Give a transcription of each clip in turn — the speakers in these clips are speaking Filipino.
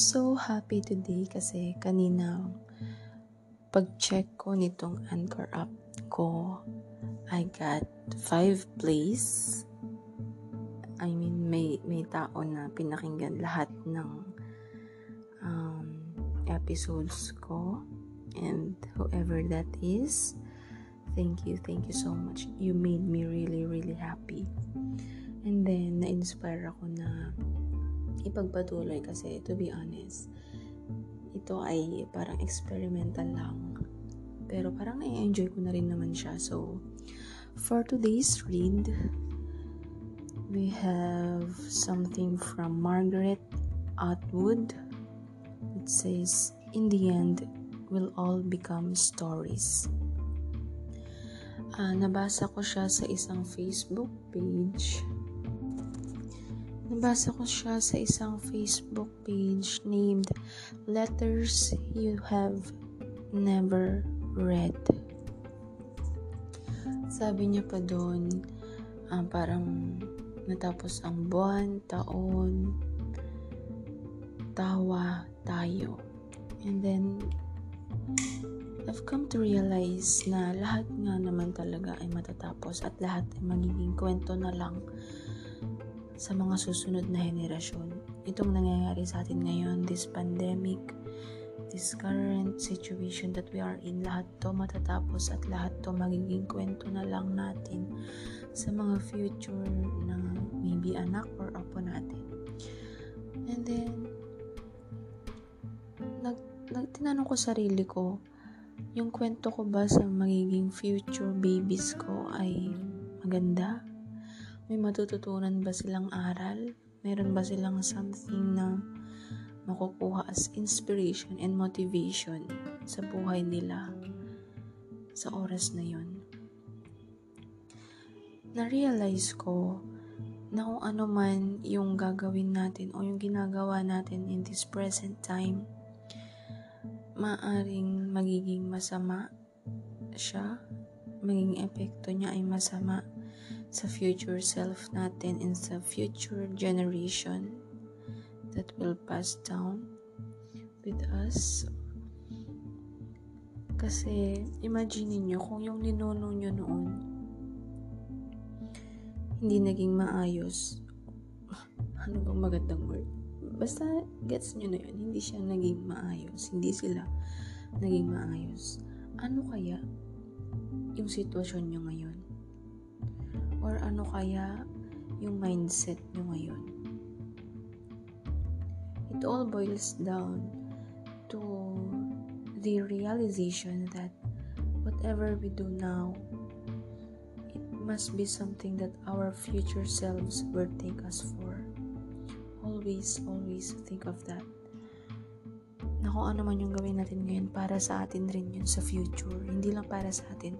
so happy today kasi kanina pag-check ko nitong Anchor app ko, I got 5 plays. I mean, may, may tao na pinakinggan lahat ng um, episodes ko. And whoever that is, thank you, thank you so much. You made me really, really happy. And then, na-inspire ako na ipagpatuloy kasi to be honest ito ay parang experimental lang. Pero parang na-enjoy ko na rin naman siya. So for today's read we have something from Margaret Atwood it says in the end will all become stories. Uh, nabasa ko siya sa isang Facebook page Nabasa ko siya sa isang Facebook page named Letters You Have Never Read. Sabi niya pa doon, uh, parang natapos ang buwan, taon, tawa tayo. And then, I've come to realize na lahat nga naman talaga ay matatapos at lahat ay magiging kwento na lang sa mga susunod na henerasyon. Itong nangyayari sa atin ngayon, this pandemic, this current situation that we are in, lahat to matatapos at lahat to magiging kwento na lang natin sa mga future na maybe anak or apo natin. And then, nag, nag tinanong ko sarili ko, yung kwento ko ba sa magiging future babies ko ay maganda? May matututunan ba silang aral? Meron ba silang something na makukuha as inspiration and motivation sa buhay nila sa oras na yon? Na-realize ko na kung ano man yung gagawin natin o yung ginagawa natin in this present time, maaring magiging masama siya, magiging epekto niya ay masama sa future self natin and sa future generation that will pass down with us. Kasi, imagine niyo kung yung ninuno nyo noon hindi naging maayos. ano bang magandang word? Basta, gets nyo na yun. Hindi siya naging maayos. Hindi sila naging maayos. Ano kaya yung sitwasyon nyo ngayon? Or ano kaya yung mindset nyo ngayon? It all boils down to the realization that whatever we do now, it must be something that our future selves will thank us for. Always, always think of that. Na kung ano man yung gawin natin ngayon, para sa atin rin yun sa future. Hindi lang para sa atin,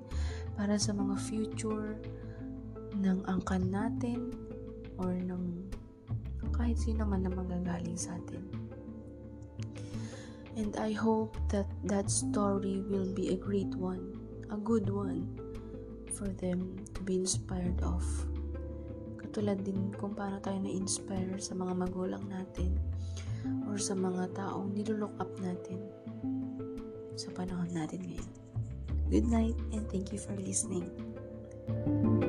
para sa mga future ng angkan natin or ng kahit sino man na magagaling sa atin. And I hope that that story will be a great one, a good one for them to be inspired of. Katulad din kung paano tayo na-inspire sa mga magulang natin or sa mga taong nilulook up natin sa panahon natin ngayon. Good night and thank you for listening. thank you